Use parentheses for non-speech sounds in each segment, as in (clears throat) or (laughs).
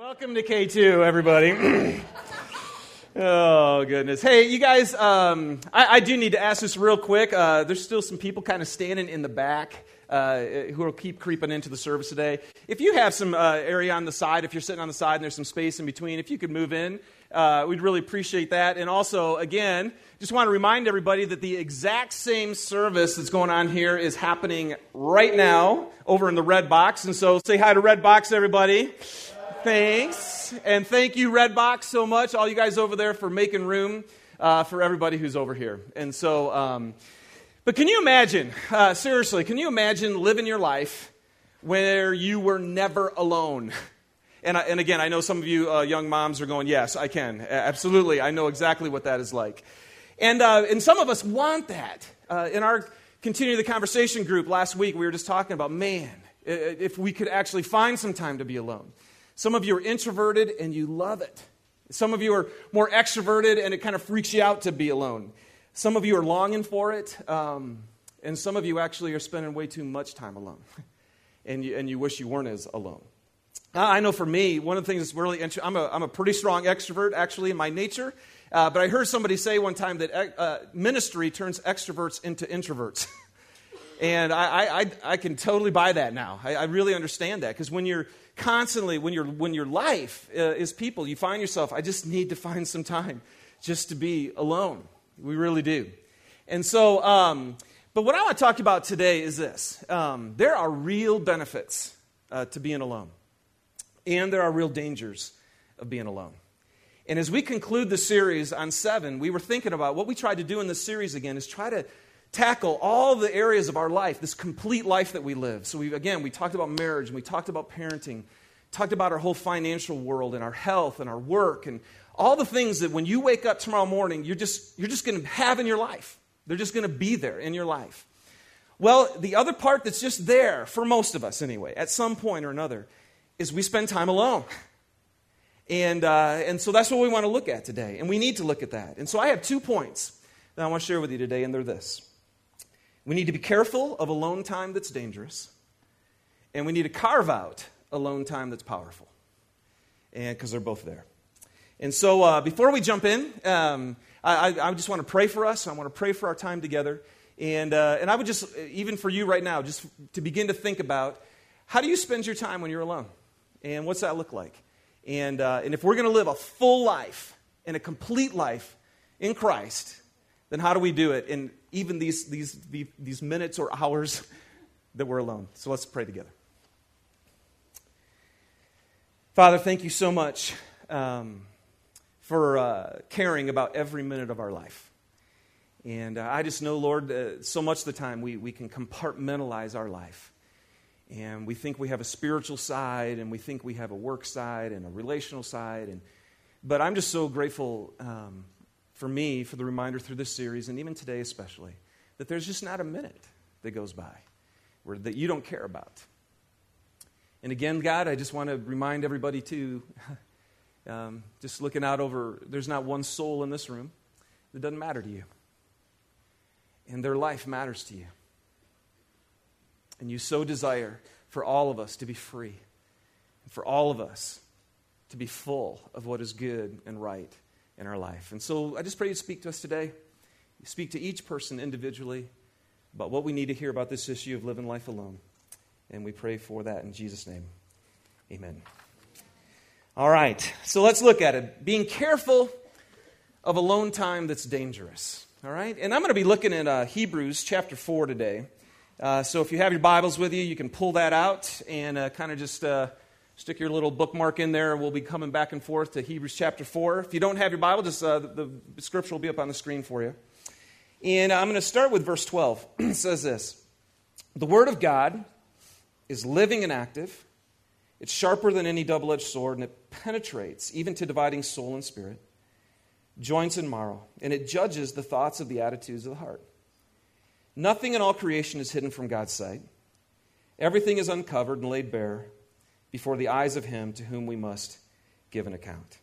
Welcome to K2, everybody. (clears throat) oh, goodness. Hey, you guys, um, I, I, do need to ask this real quick. Uh, there's still some people kind of standing in the back. Uh, who will keep creeping into the service today. If you have some uh, area on the side, if you're sitting on the side and there's some space in between, if you could move in, uh, we'd really appreciate that. And also, again, just want to remind everybody that the exact same service that's going on here is happening right now over in the red box. And so say hi to Red Box, everybody. Thanks. And thank you, Redbox, so much, all you guys over there, for making room uh, for everybody who's over here. And so, um, but can you imagine, uh, seriously, can you imagine living your life where you were never alone? And, I, and again, I know some of you uh, young moms are going, yes, I can. Absolutely. I know exactly what that is like. And, uh, and some of us want that. Uh, in our continue the conversation group last week, we were just talking about, man, if we could actually find some time to be alone. Some of you are introverted and you love it. Some of you are more extroverted and it kind of freaks you out to be alone. Some of you are longing for it. Um, and some of you actually are spending way too much time alone. (laughs) and, you, and you wish you weren't as alone. I know for me, one of the things that's really interesting, I'm a, I'm a pretty strong extrovert actually in my nature. Uh, but I heard somebody say one time that uh, ministry turns extroverts into introverts. (laughs) and I, I, I, can totally buy that now. I, I really understand that because when you're constantly, when, you're, when your life uh, is people, you find yourself, I just need to find some time just to be alone. We really do. And so, um, but what I want to talk about today is this um, there are real benefits uh, to being alone, and there are real dangers of being alone. And as we conclude the series on seven, we were thinking about what we tried to do in this series again is try to tackle all the areas of our life, this complete life that we live. So, we, again, we talked about marriage and we talked about parenting, talked about our whole financial world and our health and our work and all the things that when you wake up tomorrow morning, you're just, you're just going to have in your life. They're just going to be there in your life. Well, the other part that's just there, for most of us anyway, at some point or another, is we spend time alone. And, uh, and so that's what we want to look at today. And we need to look at that. And so I have two points that I want to share with you today, and they're this. We need to be careful of alone time that's dangerous, and we need to carve out alone time that's powerful, and because they're both there. And so, uh, before we jump in, um, I, I, just want to pray for us. I want to pray for our time together, and uh, and I would just, even for you right now, just to begin to think about how do you spend your time when you're alone, and what's that look like, and uh, and if we're going to live a full life and a complete life in Christ, then how do we do it? And even these, these, these minutes or hours that we're alone. So let's pray together. Father, thank you so much um, for uh, caring about every minute of our life. And uh, I just know, Lord, uh, so much of the time we, we can compartmentalize our life. And we think we have a spiritual side, and we think we have a work side and a relational side. And, but I'm just so grateful um, for me for the reminder through this series, and even today especially, that there's just not a minute that goes by where, that you don't care about. And again, God, I just want to remind everybody too, (laughs) um, just looking out over, there's not one soul in this room that doesn't matter to you. And their life matters to you. And you so desire for all of us to be free, and for all of us to be full of what is good and right in our life. And so I just pray you speak to us today. You speak to each person individually about what we need to hear about this issue of living life alone. And we pray for that in Jesus' name. Amen. All right, so let's look at it. Being careful of alone time that's dangerous. All right, and I'm going to be looking at uh, Hebrews chapter 4 today. Uh, so if you have your Bibles with you, you can pull that out and uh, kind of just uh, Stick your little bookmark in there. We'll be coming back and forth to Hebrews chapter 4. If you don't have your Bible, just uh, the, the scripture will be up on the screen for you. And I'm going to start with verse 12. (clears throat) it says this The Word of God is living and active, it's sharper than any double edged sword, and it penetrates even to dividing soul and spirit, joints and marrow, and it judges the thoughts of the attitudes of the heart. Nothing in all creation is hidden from God's sight, everything is uncovered and laid bare before the eyes of him to whom we must give an account.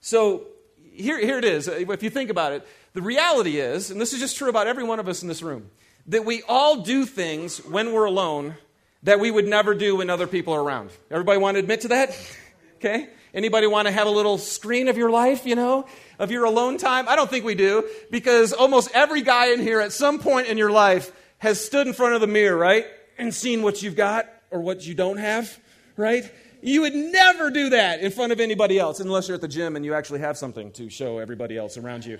So here, here it is. Uh, if you think about it, the reality is, and this is just true about every one of us in this room, that we all do things when we're alone that we would never do when other people are around. Everybody want to admit to that? (laughs) Okay? Anybody want to have a little screen of your life, you know, of your alone time? I don't think we do because almost every guy in here at some point in your life has stood in front of the mirror, right? And seen what you've got or what you don't have, right? You would never do that in front of anybody else unless you're at the gym and you actually have something to show everybody else around you.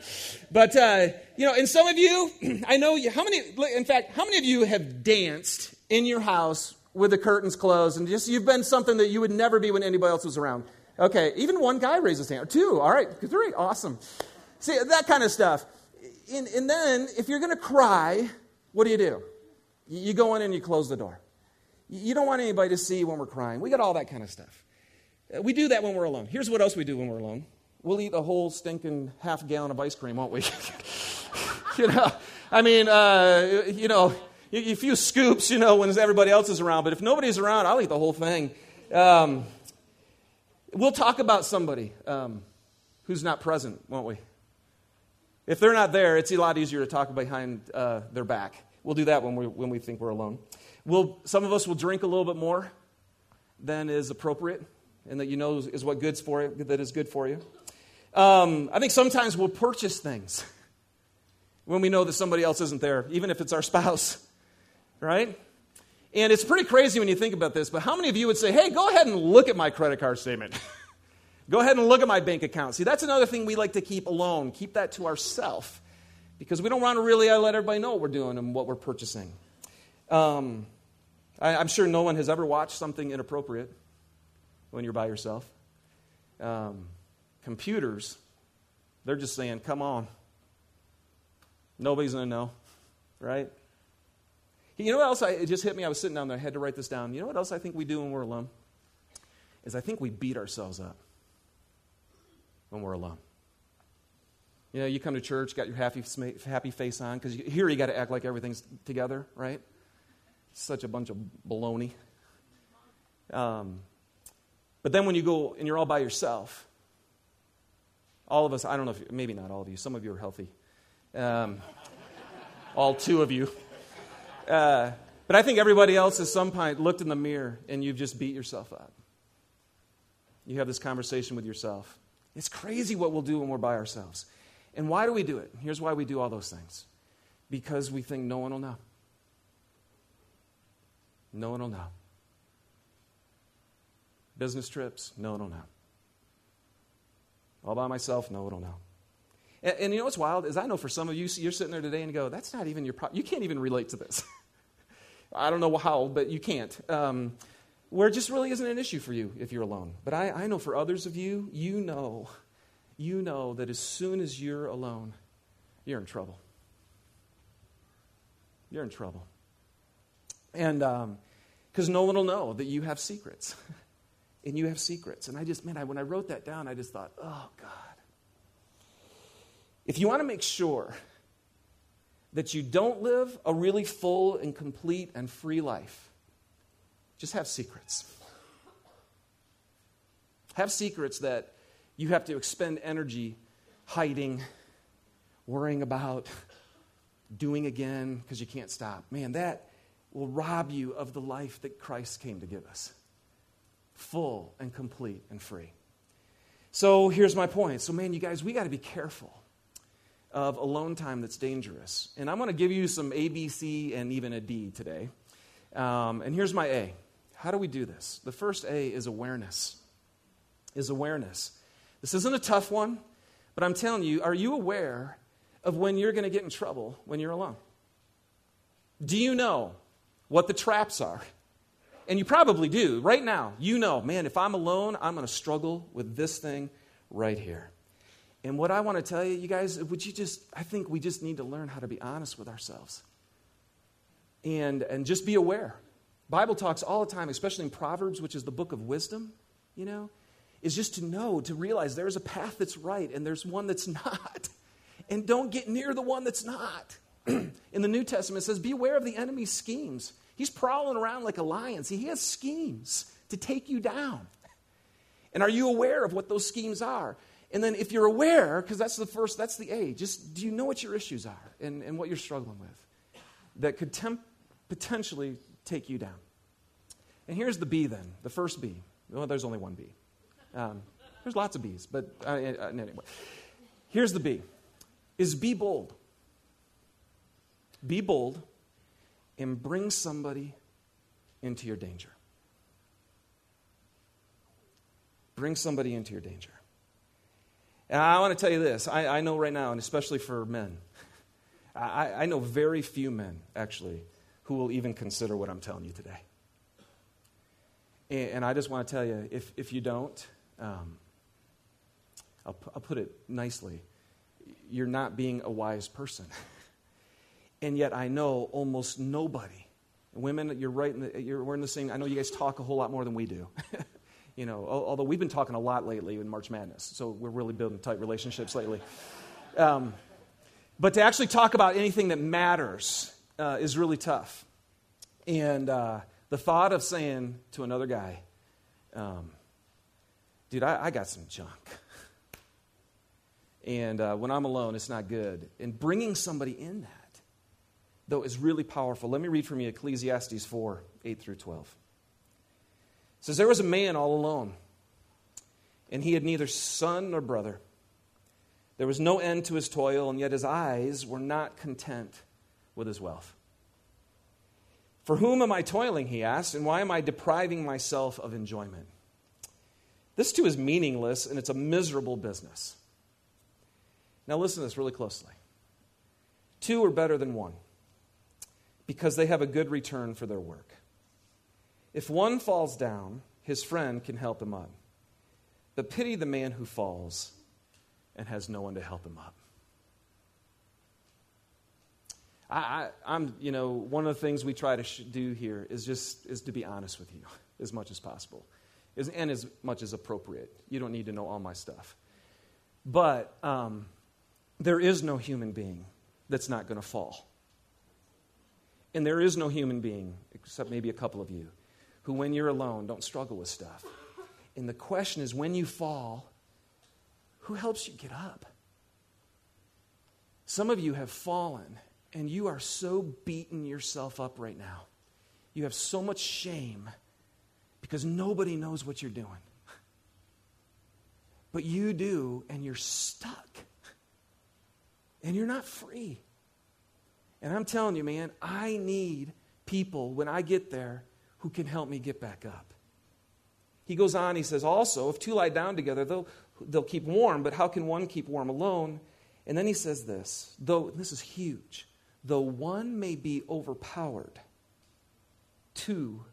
But, uh, you know, and some of you, (clears throat) I know you, how many, in fact, how many of you have danced in your house with the curtains closed and just you've been something that you would never be when anybody else was around? Okay, even one guy raises his hand. Two, all right, three, awesome. See, that kind of stuff. And, and then if you're going to cry, what do you do? You go in and you close the door. You don't want anybody to see when we're crying. We got all that kind of stuff. Uh, we do that when we're alone. Here's what else we do when we're alone we'll eat a whole stinking half gallon of ice cream, won't we? (laughs) you know, I mean, uh, you know, a few scoops, you know, when everybody else is around. But if nobody's around, I'll eat the whole thing. Um, we'll talk about somebody um, who's not present, won't we? If they're not there, it's a lot easier to talk behind uh, their back. We'll do that when we, when we think we're alone. We'll, some of us will drink a little bit more than is appropriate and that you know is what good's for you, that is good for you. Um, I think sometimes we'll purchase things when we know that somebody else isn't there, even if it's our spouse, (laughs) right? And it's pretty crazy when you think about this, but how many of you would say, hey, go ahead and look at my credit card statement? (laughs) go ahead and look at my bank account. See, that's another thing we like to keep alone, keep that to ourselves, because we don't want to really let everybody know what we're doing and what we're purchasing. Um, I, am sure no one has ever watched something inappropriate when you're by yourself. Um, computers, they're just saying, come on. Nobody's going to know, right? You know what else? I, it just hit me. I was sitting down there. I had to write this down. You know what else I think we do when we're alone? Is I think we beat ourselves up when we're alone. You know, you come to church, got your happy, happy face on, because here you got to act like everything's together, right? Such a bunch of baloney. Um, but then when you go and you're all by yourself, all of us, I don't know if, maybe not all of you, some of you are healthy. Um, all two of you. Uh, but I think everybody else at some point looked in the mirror and you've just beat yourself up. You have this conversation with yourself. It's crazy what we'll do when we're by ourselves. And why do we do it? Here's why we do all those things because we think no one will know. No one will know. Business trips, no one will know. All by myself, no one will know. And, and, you know what's wild is I know for some of you, you're sitting there today and go, that's not even your problem. You can't even relate to this. (laughs) I don't know how, but you can't. Um, where it just really isn't an issue for you if you're alone. But I, I know for others of you, you know, you know that as soon as you're alone, you're in trouble. You're in trouble. And because um, no one will know that you have secrets. (laughs) and you have secrets. And I just, man, I, when I wrote that down, I just thought, oh, God. If you want to make sure that you don't live a really full and complete and free life, just have secrets. Have secrets that you have to expend energy hiding, worrying about, doing again because you can't stop. Man, that will rob you of the life that Christ came to give us full and complete and free. So here's my point. So, man, you guys, we got to be careful of alone time that's dangerous. And I'm going to give you some A, B, C, and even a D today. Um, and here's my A. How do we do this? The first A is awareness. Is awareness. This isn't a tough one, but I'm telling you, are you aware of when you're going to get in trouble when you're alone? Do you know what the traps are. And you probably do. Right now, you know, man, if I'm alone, I'm going to struggle with this thing right here. And what I want to tell you, you guys, would you just, I think we just need to learn how to be honest with ourselves and, and just be aware. Bible talks all the time, especially in Proverbs, which is the book of wisdom, you know, is just to know, to realize there's a path that's right and there's one that's (laughs) not. And don't get near the one that's not. (clears throat) in the New Testament, it says, Beware of the enemy's schemes. He's prowling around like a lion. See, he has schemes to take you down. And are you aware of what those schemes are? And then if you're aware, because that's the first, that's the A, just do you know what your issues are and, and what you're struggling with that could temp- potentially take you down? And here's the B then, the first B. Well, there's only one B. Um, there's lots of B's, but uh, uh, anyway. Here's the B is be bold. Be bold and bring somebody into your danger. Bring somebody into your danger. And I want to tell you this I, I know right now, and especially for men, I, I know very few men, actually, who will even consider what I'm telling you today. And, and I just want to tell you if, if you don't, um, I'll, I'll put it nicely, you're not being a wise person. (laughs) and yet I know almost nobody. Women, you're right. In the, you're, we're in the same. I know you guys talk a whole lot more than we do. (laughs) you know, although we've been talking a lot lately in March Madness, so we're really building tight relationships lately. Um, but to actually talk about anything that matters uh, is really tough. And uh, the thought of saying to another guy, um, dude, I, I, got some junk. (laughs) And uh, when I'm alone, it's not good. And bringing somebody in that, though, is really powerful. Let me read from you Ecclesiastes 4 8 through 12. It says, There was a man all alone, and he had neither son nor brother. There was no end to his toil, and yet his eyes were not content with his wealth. For whom am I toiling, he asked, and why am I depriving myself of enjoyment? This too is meaningless, and it's a miserable business. Now, listen to this really closely. Two are better than one because they have a good return for their work. If one falls down, his friend can help him up. But pity the man who falls and has no one to help him up. I, am you know, one of the things we try to sh- do here is just is to be honest with you (laughs) as much as possible, is, and as much as appropriate. You don't need to know all my stuff, but um, there is no human being that's not going to fall, and there is no human being, except maybe a couple of you, who, when you're alone, don't struggle with stuff. And the question is, when you fall, who helps you get up? Some of you have fallen and you are so beating yourself up right now. You have so much shame because nobody knows what you're doing. But you do, and you're stuck. And you're not free. And I'm telling you, man, I need people when I get there who can help me get back up. He goes on, he says, also, if two lie down together, they'll, they'll keep warm, but how can one keep warm alone? And then he says this, though, this is huge, though one may be overpowered, two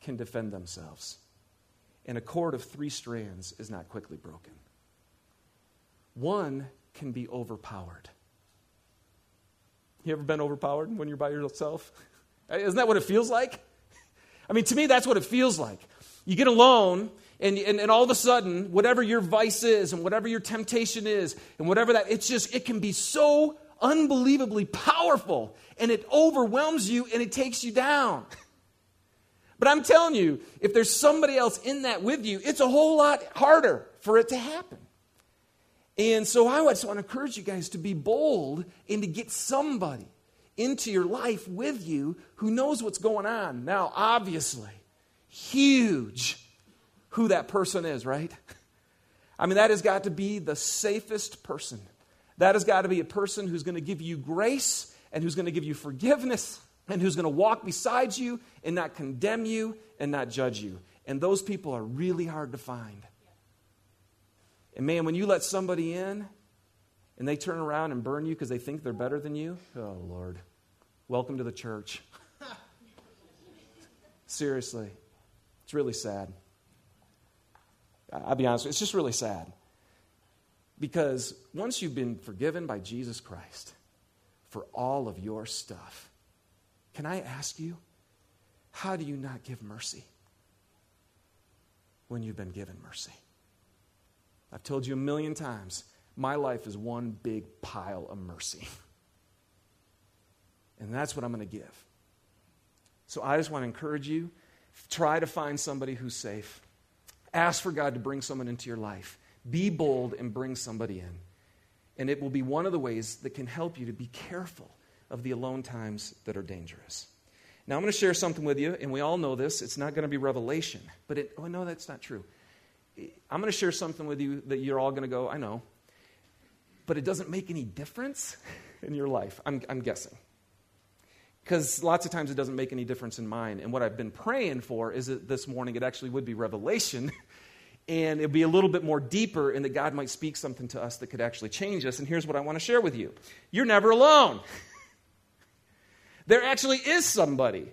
can defend themselves. And a cord of three strands is not quickly broken. One can be overpowered. You ever been overpowered when you're by yourself? (laughs) Isn't that what it feels like? (laughs) I mean, to me, that's what it feels like. You get alone, and, and, and all of a sudden, whatever your vice is, and whatever your temptation is, and whatever that, it's just, it can be so unbelievably powerful, and it overwhelms you and it takes you down. (laughs) But I'm telling you, if there's somebody else in that with you, it's a whole lot harder for it to happen. And so I just want to encourage you guys to be bold and to get somebody into your life with you who knows what's going on. Now, obviously, huge who that person is, right? I mean, that has got to be the safest person. That has got to be a person who's going to give you grace and who's going to give you forgiveness and who's going to walk beside you and not condemn you and not judge you. And those people are really hard to find. And man, when you let somebody in and they turn around and burn you because they think they're better than you, oh, Lord. Welcome to the church. (laughs) Seriously, it's really sad. I'll be honest, it's just really sad. Because once you've been forgiven by Jesus Christ for all of your stuff, can I ask you, how do you not give mercy when you've been given mercy? I've told you a million times, my life is one big pile of mercy. (laughs) And that's what I'm going to give. So I just want to encourage you try to find somebody who's safe. Ask for God to bring someone into your life. Be bold and bring somebody in. And it will be one of the ways that can help you to be careful of the alone times that are dangerous. Now, I'm going to share something with you, and we all know this. It's not going to be revelation, but it, oh, no, that's not true. I'm going to share something with you that you're all going to go, I know. But it doesn't make any difference (laughs) in your life, I'm, I'm guessing. Because lots of times it doesn't make any difference in mine. And what I've been praying for is that this morning it actually would be revelation. (laughs) and it'd be a little bit more deeper, and that God might speak something to us that could actually change us. And here's what I want to share with you you're never alone. (laughs) there actually is somebody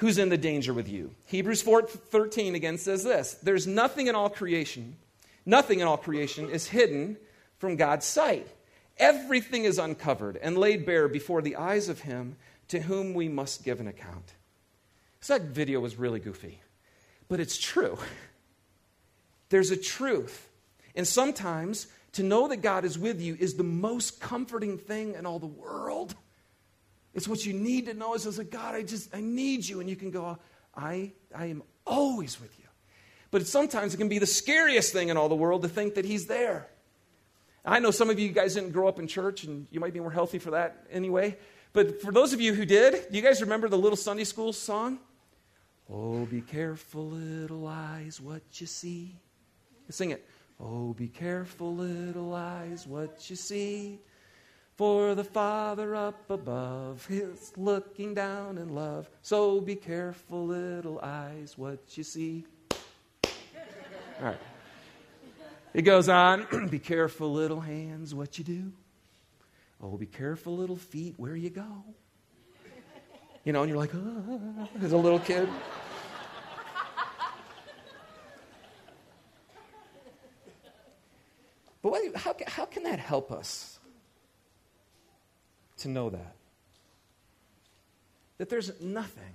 who's in the danger with you. Hebrews 4:13 again says this, there's nothing in all creation, nothing in all creation is hidden from God's sight. Everything is uncovered and laid bare before the eyes of him to whom we must give an account. So that video was really goofy, but it's true. There's a truth. And sometimes to know that God is with you is the most comforting thing in all the world. It's what you need to know is, is that God, I just, I need you. And you can go, I, I am always with you. But sometimes it can be the scariest thing in all the world to think that He's there. I know some of you guys didn't grow up in church, and you might be more healthy for that anyway. But for those of you who did, do you guys remember the little Sunday school song? Oh, be careful, little eyes, what you see. Sing it. Oh, be careful, little eyes, what you see. For the Father up above is looking down in love. So be careful, little eyes, what you see. All right. It goes on. (clears throat) be careful, little hands, what you do. Oh, be careful, little feet, where you go. You know, and you're like, ah, as a little kid. But what, how, how can that help us? To know that. That there's nothing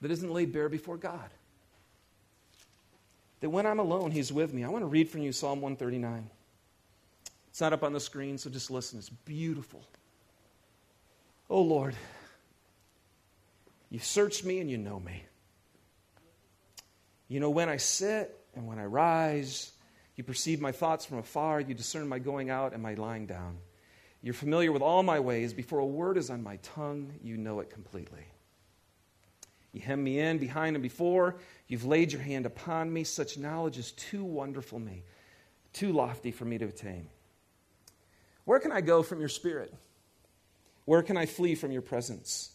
that isn't laid bare before God. That when I'm alone, He's with me. I want to read from you Psalm 139. It's not up on the screen, so just listen. It's beautiful. Oh Lord, you search me and you know me. You know when I sit and when I rise. You perceive my thoughts from afar. You discern my going out and my lying down. You're familiar with all my ways. Before a word is on my tongue, you know it completely. You hem me in behind and before. You've laid your hand upon me. Such knowledge is too wonderful me, too lofty for me to attain. Where can I go from your spirit? Where can I flee from your presence?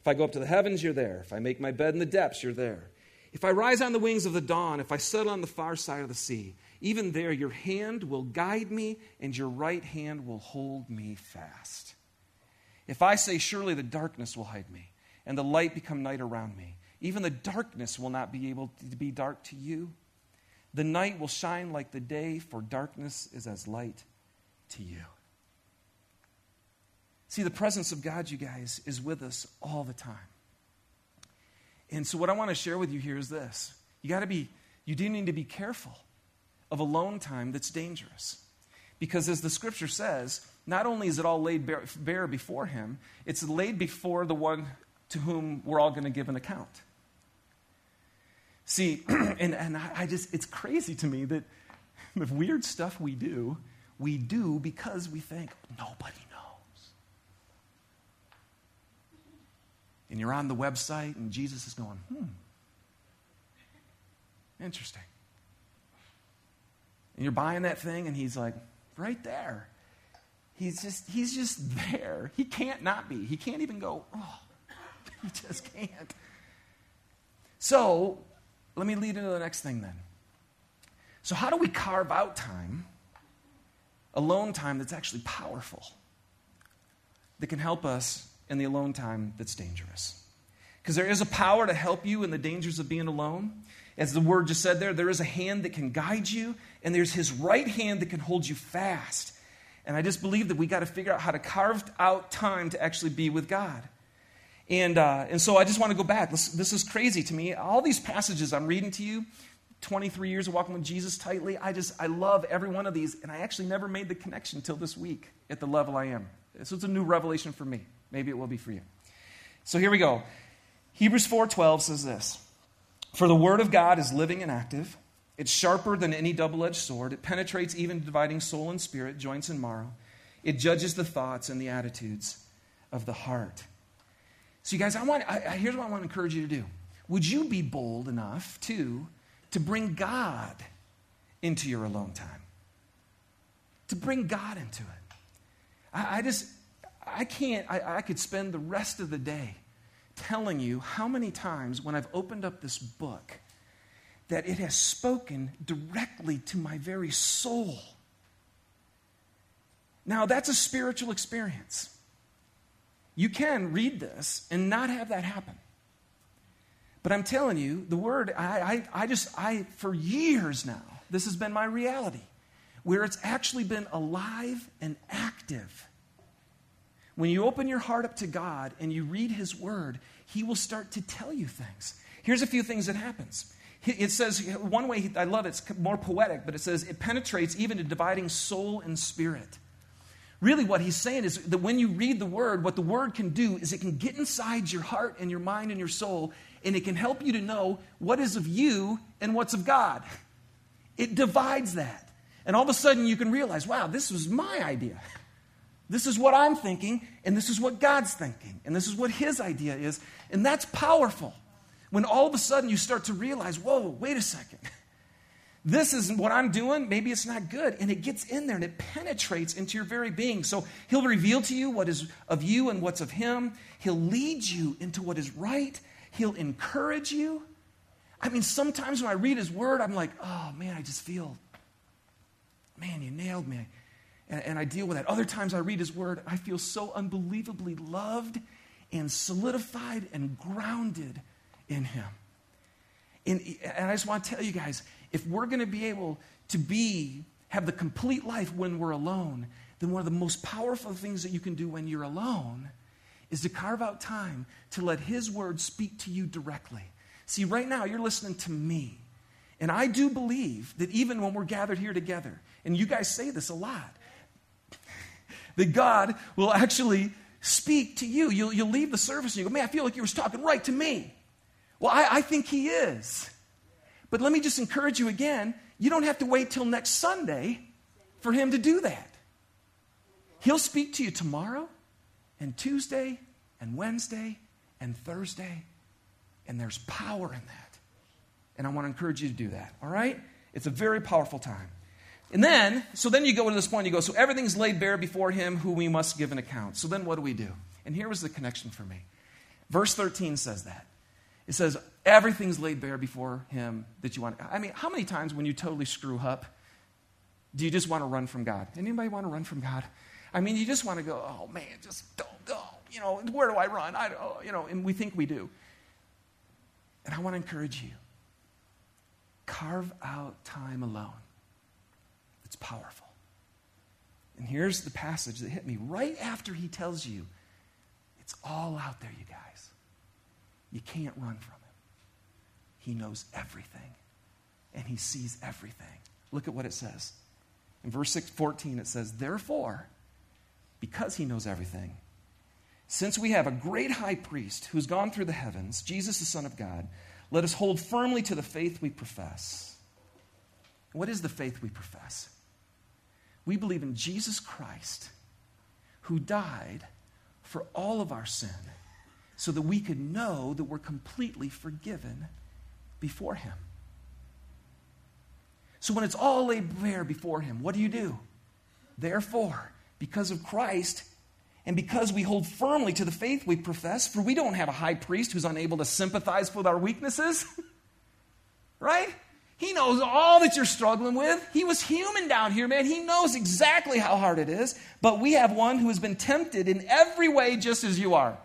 If I go up to the heavens, you're there. If I make my bed in the depths, you're there. If I rise on the wings of the dawn, if I settle on the far side of the sea, even there, your hand will guide me, and your right hand will hold me fast. If I say, Surely the darkness will hide me, and the light become night around me, even the darkness will not be able to be dark to you. The night will shine like the day, for darkness is as light to you. See, the presence of God, you guys, is with us all the time. And so, what I want to share with you here is this you got to be, you do need to be careful of alone time that's dangerous. Because as the scripture says, not only is it all laid bare, before him, it's laid before the one to whom we're all going to give an account. See, (clears throat) and, and I just, it's crazy to me that (laughs) the weird stuff we do, we do because we think nobody knows. And you're on the website, and Jesus is going, hmm, interesting. And you're buying that thing, and he's like, right there. He's just, he's just there. He can't not be. He can't even go, oh, (laughs) he just can't. So, let me lead into the next thing then. So, how do we carve out time, alone time that's actually powerful, that can help us in the alone time that's dangerous? Because there is a power to help you in the dangers of being alone. As the word just said there, there is a hand that can guide you, and there's his right hand that can hold you fast. And I just believe that we got to figure out how to carve out time to actually be with God. And, uh, and so I just want to go back. This, this is crazy to me. All these passages I'm reading to you, 23 years of walking with Jesus tightly, I just, I love every one of these. And I actually never made the connection until this week at the level I am. So it's a new revelation for me. Maybe it will be for you. So here we go. Hebrews 4:12 says this. For the word of God is living and active. It's sharper than any double edged sword. It penetrates even dividing soul and spirit, joints and marrow. It judges the thoughts and the attitudes of the heart. So, you guys, I want, I, here's what I want to encourage you to do. Would you be bold enough, too, to bring God into your alone time, to bring God into it. I, I just, I can't, I, I could spend the rest of the day telling you how many times when I've opened up this book that it has spoken directly to my very soul. Now, that's a spiritual experience. You can read this and not have that happen. But I'm telling you, the word, I, I, I just, I, for years now, this has been my reality, where it's actually been alive and active. When you open your heart up to God and you read His Word, He will start to tell you things. Here's a few things that happens. It says, one way, I love it, it's more poetic, but it says, it penetrates even to dividing soul and spirit. Really, what he's saying is that when you read the word, what the word can do is it can get inside your heart and your mind and your soul, and it can help you to know what is of you and what's of God. It divides that. And all of a sudden, you can realize, wow, this was my idea. (laughs) This is what I'm thinking, and this is what God's thinking, and this is what His idea is. And that's powerful. When all of a sudden you start to realize, whoa, wait a second. (laughs) This is what I'm doing. Maybe it's not good. And it gets in there and it penetrates into your very being. So he'll reveal to you what is of you and what's of him. He'll lead you into what is right. He'll encourage you. I mean, sometimes when I read his word, I'm like, oh man, I just feel, man, you nailed me and, and I deal with that. Other times I read his word, I feel so unbelievably loved and solidified and grounded in him. And, and I just want to tell you guys if we're going to be able to be, have the complete life when we're alone, then one of the most powerful things that you can do when you're alone is to carve out time to let His Word speak to you directly. See, right now, you're listening to me. And I do believe that even when we're gathered here together, and you guys say this a lot, that God will actually speak to you. You'll, you'll leave the service and you go, man, I feel like you was talking right to me. Well, I, I think He is. But let me just encourage you again you don't have to wait till next Sunday for Him to do that. He'll speak to you tomorrow and Tuesday and Wednesday and Thursday, and there's power in that. And I want to encourage you to do that, all right? It's a very powerful time. And then, so then you go to this point, you go, so everything's laid bare before him who we must give an account. So then what do we do? And here was the connection for me. Verse 13 says that. It says, everything's laid bare before him that you want. I mean, how many times when you totally screw up, do you just want to run from God? Anybody want to run from God? I mean, you just want to go, oh man, just don't go. You know, where do I run? I don't, oh, you know, and we think we do. And I want to encourage you carve out time alone. It's powerful. And here's the passage that hit me right after he tells you it's all out there, you guys. You can't run from him. He knows everything, and he sees everything. Look at what it says. In verse 6, 14, it says, Therefore, because he knows everything, since we have a great high priest who's gone through the heavens, Jesus, the Son of God, let us hold firmly to the faith we profess. What is the faith we profess? We believe in Jesus Christ, who died for all of our sin, so that we could know that we're completely forgiven before Him. So when it's all laid bare before Him, what do you do? Therefore, because of Christ, and because we hold firmly to the faith we profess, for we don't have a high priest who's unable to sympathize with our weaknesses, (laughs) right? He knows all that you're struggling with. He was human down here, man. He knows exactly how hard it is. But we have one who has been tempted in every way just as you are.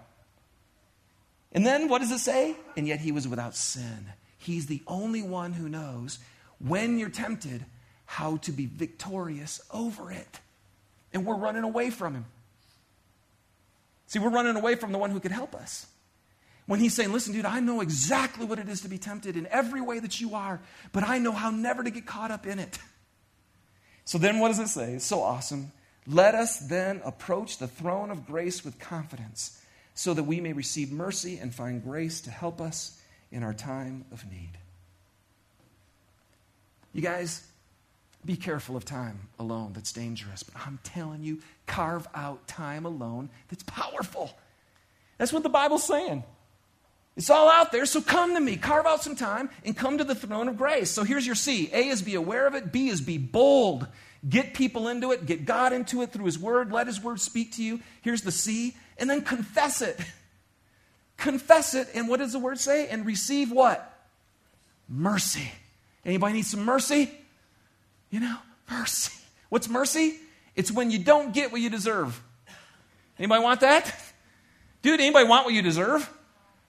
And then what does it say? And yet he was without sin. He's the only one who knows when you're tempted how to be victorious over it. And we're running away from him. See, we're running away from the one who could help us. When he's saying, Listen, dude, I know exactly what it is to be tempted in every way that you are, but I know how never to get caught up in it. So then what does it say? It's so awesome. Let us then approach the throne of grace with confidence so that we may receive mercy and find grace to help us in our time of need. You guys, be careful of time alone that's dangerous, but I'm telling you, carve out time alone that's powerful. That's what the Bible's saying. It's all out there, so come to me. Carve out some time and come to the throne of grace. So here's your C A is be aware of it, B is be bold. Get people into it, get God into it through His Word, let His Word speak to you. Here's the C, and then confess it. (laughs) confess it, and what does the Word say? And receive what? Mercy. Anybody need some mercy? You know, mercy. What's mercy? It's when you don't get what you deserve. Anybody want that? Dude, anybody want what you deserve?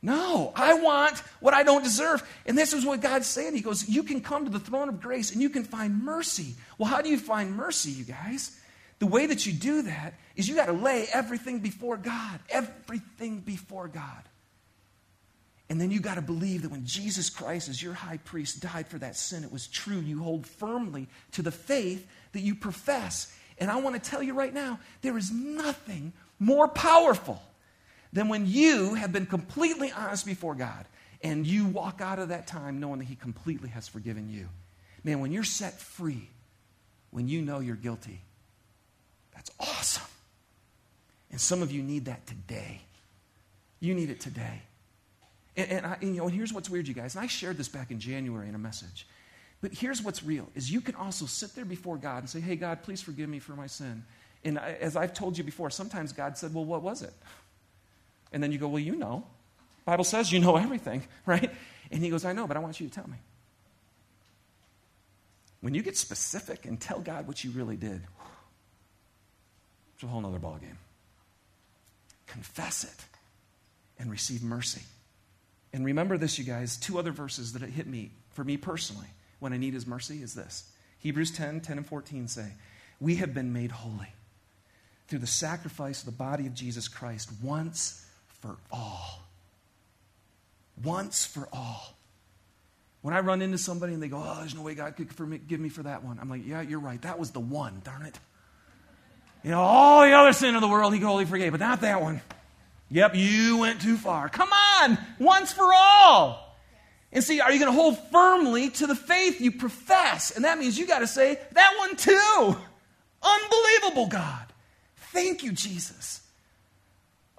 No, I want what I don't deserve. And this is what God's saying. He goes, You can come to the throne of grace and you can find mercy. Well, how do you find mercy, you guys? The way that you do that is you got to lay everything before God, everything before God. And then you got to believe that when Jesus Christ, as your high priest, died for that sin, it was true. You hold firmly to the faith that you profess. And I want to tell you right now there is nothing more powerful than when you have been completely honest before God and you walk out of that time knowing that He completely has forgiven you. Man, when you're set free, when you know you're guilty, that's awesome. And some of you need that today. You need it today. And, and, I, and, you know, and here's what's weird, you guys. And I shared this back in January in a message. But here's what's real: is you can also sit there before God and say, "Hey, God, please forgive me for my sin." And I, as I've told you before, sometimes God said, "Well, what was it?" And then you go, Well, you know. Bible says you know everything, (laughs) right? And he goes, I know, but I want you to tell me. When you get specific and tell God what you really did, it's a whole other ballgame. Confess it and receive mercy. And remember this, you guys, two other verses that hit me, for me personally, when I need his mercy is this. Hebrews 10, 10 and 14 say, We have been made holy through the sacrifice of the body of Jesus Christ once for all. Once for all. When I run into somebody and they go, Oh, there's no way God could forgive me for that one, I'm like, Yeah, you're right. That was the one, darn it. You know, all the other sin of the world he could only but not that one. Yep, you went too far. Come on, once for all. And see, are you going to hold firmly to the faith you profess? And that means you got to say, that one too. Unbelievable, God. Thank you, Jesus.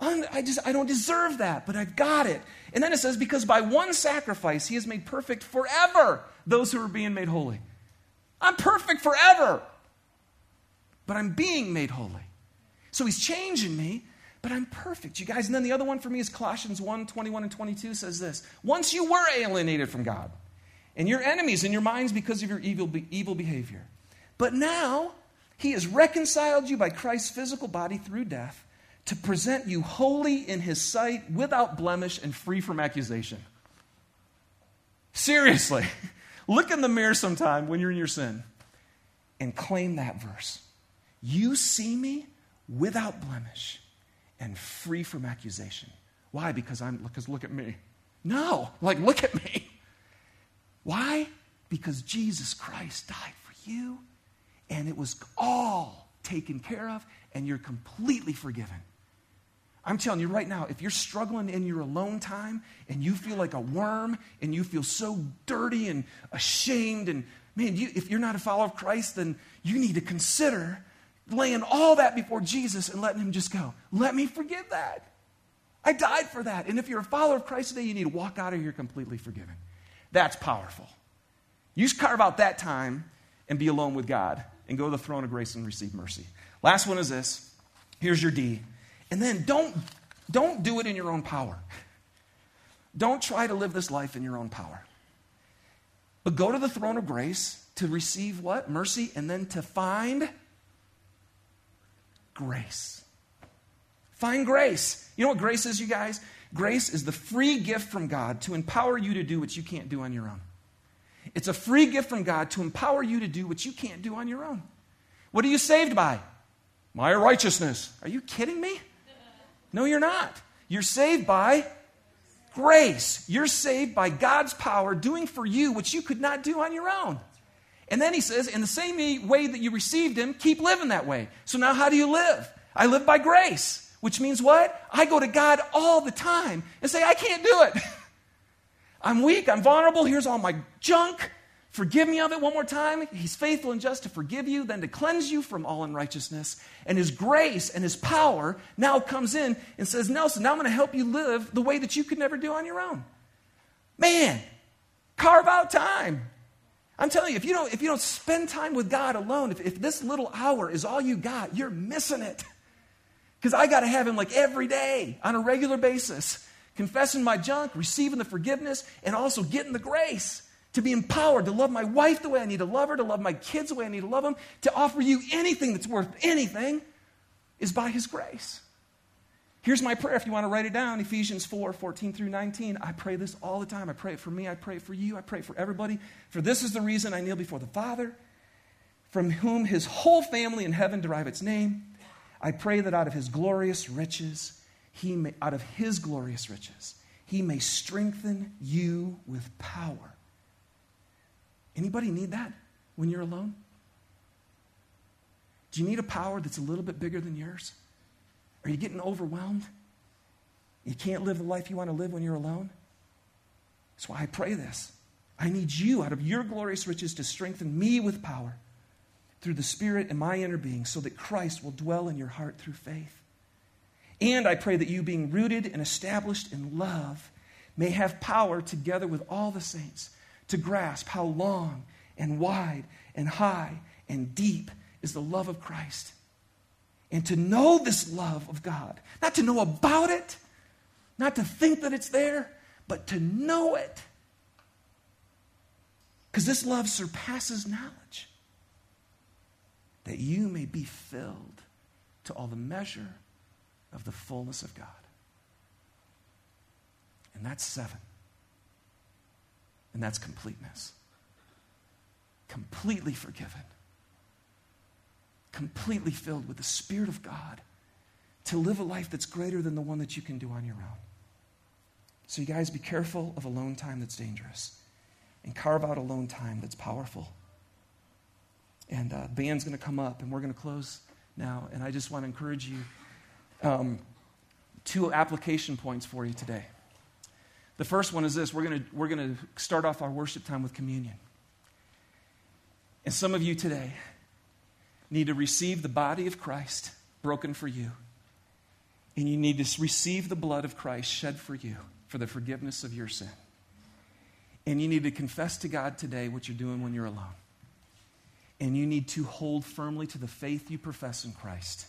I just I don't deserve that, but I've got it. And then it says, because by one sacrifice he has made perfect forever those who are being made holy. I'm perfect forever, but I'm being made holy. So he's changing me, but I'm perfect, you guys. And then the other one for me is Colossians 1 21 and 22 says this Once you were alienated from God, and your enemies in your minds because of your evil, evil behavior. But now he has reconciled you by Christ's physical body through death to present you holy in his sight, without blemish, and free from accusation. Seriously, (laughs) look in the mirror sometime when you're in your sin and claim that verse. You see me without blemish and free from accusation. Why? Because I'm because look at me. No, like look at me. Why? Because Jesus Christ died for you and it was all taken care of and you're completely forgiven. I'm telling you right now, if you're struggling in your alone time and you feel like a worm and you feel so dirty and ashamed, and man, you, if you're not a follower of Christ, then you need to consider laying all that before Jesus and letting Him just go. Let me forgive that. I died for that. And if you're a follower of Christ today, you need to walk out of here completely forgiven. That's powerful. You carve out that time and be alone with God and go to the throne of grace and receive mercy. Last one is this. Here's your D and then don't, don't do it in your own power. Don't try to live this life in your own power. But go to the throne of grace to receive what? Mercy, and then to find grace. Find grace. You know what grace is, you guys? Grace is the free gift from God to empower you to do what you can't do on your own. It's a free gift from God to empower you to do what you can't do on your own. What are you saved by? My righteousness. Are you kidding me? No, you're not. You're saved by grace. You're saved by God's power doing for you what you could not do on your own. And then he says, in the same way that you received him, keep living that way. So now how do you live? I live by grace, which means what? I go to God all the time and say, I can't do it. (laughs) I'm weak, I'm vulnerable, here's all my junk. Forgive me of it one more time. He's faithful and just to forgive you, then to cleanse you from all unrighteousness. And His grace and His power now comes in and says, Nelson, now I'm going to help you live the way that you could never do on your own. Man, carve out time. I'm telling you, if you don't, if you don't spend time with God alone, if, if this little hour is all you got, you're missing it. Because I got to have Him like every day on a regular basis, confessing my junk, receiving the forgiveness, and also getting the grace to be empowered to love my wife the way I need to love her, to love my kids the way I need to love them, to offer you anything that's worth anything is by His grace. Here's my prayer if you want to write it down Ephesians 4 14 through 19. I pray this all the time. I pray it for me. I pray it for you. I pray it for everybody. For this is the reason I kneel before the Father, from whom his whole family in heaven derive its name. I pray that out of his glorious riches, he may, out of his glorious riches, he may strengthen you with power Anybody need that when you're alone? Do you need a power that's a little bit bigger than yours? Are you getting overwhelmed? You can't live the life you want to live when you're alone? That's why I pray this. I need you, out of your glorious riches, to strengthen me with power through the Spirit in my inner being, so that Christ will dwell in your heart through faith. And I pray that you, being rooted and established in love, may have power together with all the saints to grasp how long and wide and high and deep is the love of Christ. And to know this love of God, not to know about it, not to think that it's there, but to know it. Because this love surpasses knowledge. That you may be filled to all the measure of the fullness of God. And that's seven. And that's completeness. Completely forgiven. Completely filled with the Spirit of God to live a life that's greater than the one that you can do on your own. So, you guys, be careful of alone time that's dangerous and carve out alone time that's powerful. And uh, band's going to come up, and we're going to close now. And I just want to encourage you um, two application points for you today. The first one is this we're going we're going to start off our worship time with communion. And some of you today need to receive the body of Christ broken for you. And you need to receive the blood of Christ shed for you for the forgiveness of your sin. And you need to confess to God today what you're doing when you're alone. And you need to hold firmly to the faith you profess in Christ.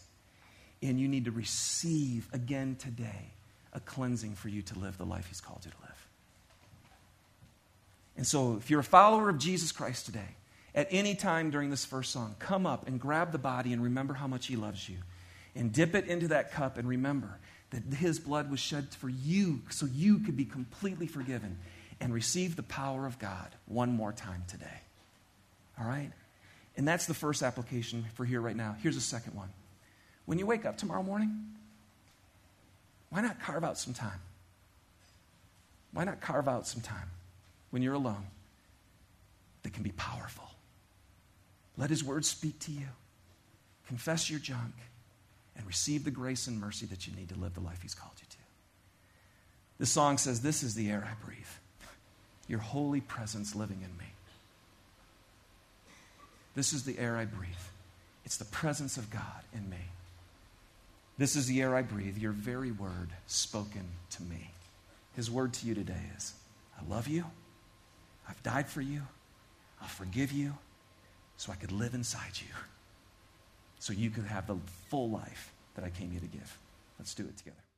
And you need to receive again today a cleansing for you to live the life He's called you to live. And so, if you're a follower of Jesus Christ today, at any time during this first song, come up and grab the body and remember how much He loves you. And dip it into that cup and remember that His blood was shed for you so you could be completely forgiven and receive the power of God one more time today. All right? And that's the first application for here right now. Here's a second one. When you wake up tomorrow morning, why not carve out some time? Why not carve out some time when you're alone that can be powerful? Let His Word speak to you. Confess your junk and receive the grace and mercy that you need to live the life He's called you to. This song says, This is the air I breathe, your holy presence living in me. This is the air I breathe. It's the presence of God in me. This is the air I breathe, your very word spoken to me. His word to you today is I love you. I've died for you. I'll forgive you so I could live inside you. So you could have the full life that I came here to give. Let's do it together.